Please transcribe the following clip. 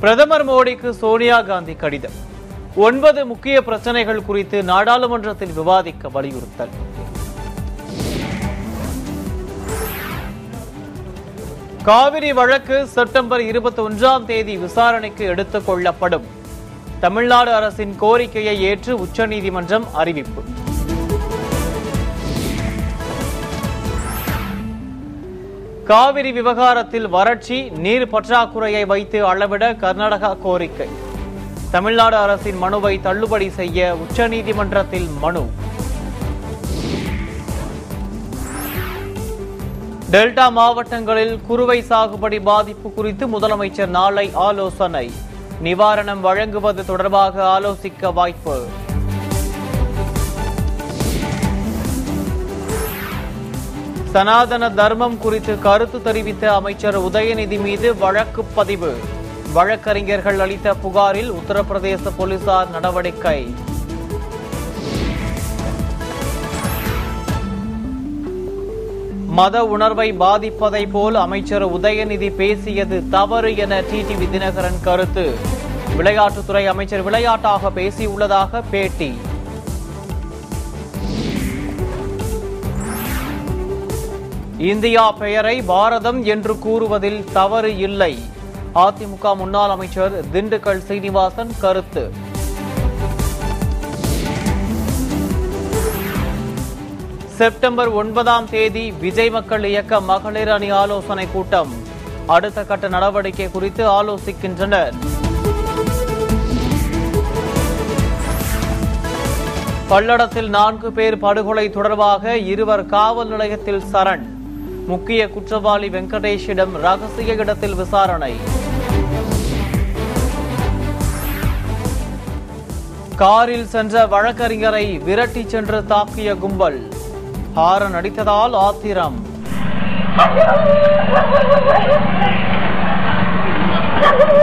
பிரதமர் மோடிக்கு சோனியா காந்தி கடிதம். ஒன்பது முக்கிய பிரச்சனைகள் குறித்து நாடாளுமன்றத்தில் விவாதிக்க வலியுறுத்தல். காவிரி வழக்கு செப்டம்பர் இருபத்தி ஒன்றாம் தேதி விசாரணைக்கு எடுத்துக் கொள்ளப்படும். தமிழ்நாடு அரசின் கோரிக்கையை ஏற்று உச்சநீதிமன்றம் அறிவிப்பு. காவிரி விவகாரத்தில் வறட்சி நீர் பற்றாக்குறையை வைத்து அளவிட கர்நாடகா கோரிக்கை. தமிழ்நாடு அரசின் மனுவை தள்ளுபடி செய்ய உச்சநீதிமன்றத்தில் மனு. டெல்டா மாவட்டங்களில் குறுவை சாகுபடி பாதிப்பு குறித்து முதலமைச்சர் நாளை ஆலோசனை. நிவாரணம் வழங்குவது தொடர்பாக ஆலோசிக்க வாய்ப்பு. சனாதன தர்மம் குறித்து கருத்து தெரிவித்த அமைச்சர் உதயநிதி மீது வழக்கு பதிவு. வழக்கறிஞர்கள் அளித்த புகாரில் உத்தரப்பிரதேச போலீசார் நடவடிக்கை. மத உணர்வை பாதிப்பதை போல் அமைச்சர் உதயநிதி பேசியது தவறு என டிடிவி தினகரன் கருத்து. விளையாட்டுத்துறை அமைச்சர் விளையாட்டாக பேசியுள்ளதாக பேட்டி. இந்தியா பெயரை பாரதம் என்று கூறுவதில் தவறு இல்லை. அதிமுக முன்னாள் அமைச்சர் திண்டுக்கல் சீனிவாசன் கருத்து. செப்டம்பர் ஒன்பதாம் தேதி விஜய் மக்கள் இயக்க மகளிர் அணி ஆலோசனை கூட்டம். அடுத்த கட்ட நடவடிக்கை குறித்து ஆலோசிக்கின்றனர். பல்லடத்தில் நான்கு பேர் படுகொலை தொடர்பாக இருவர் காவல் நிலையத்தில் சரண். முக்கிய குற்றவாளி வெங்கடேஷிடம் ரகசிய இடத்தில் விசாரணை. காரில் சென்ற வழக்கறிஞரை விரட்டி சென்று தாக்கிய கும்பல். ஹாரன் அடித்ததால் ஆத்திரம்.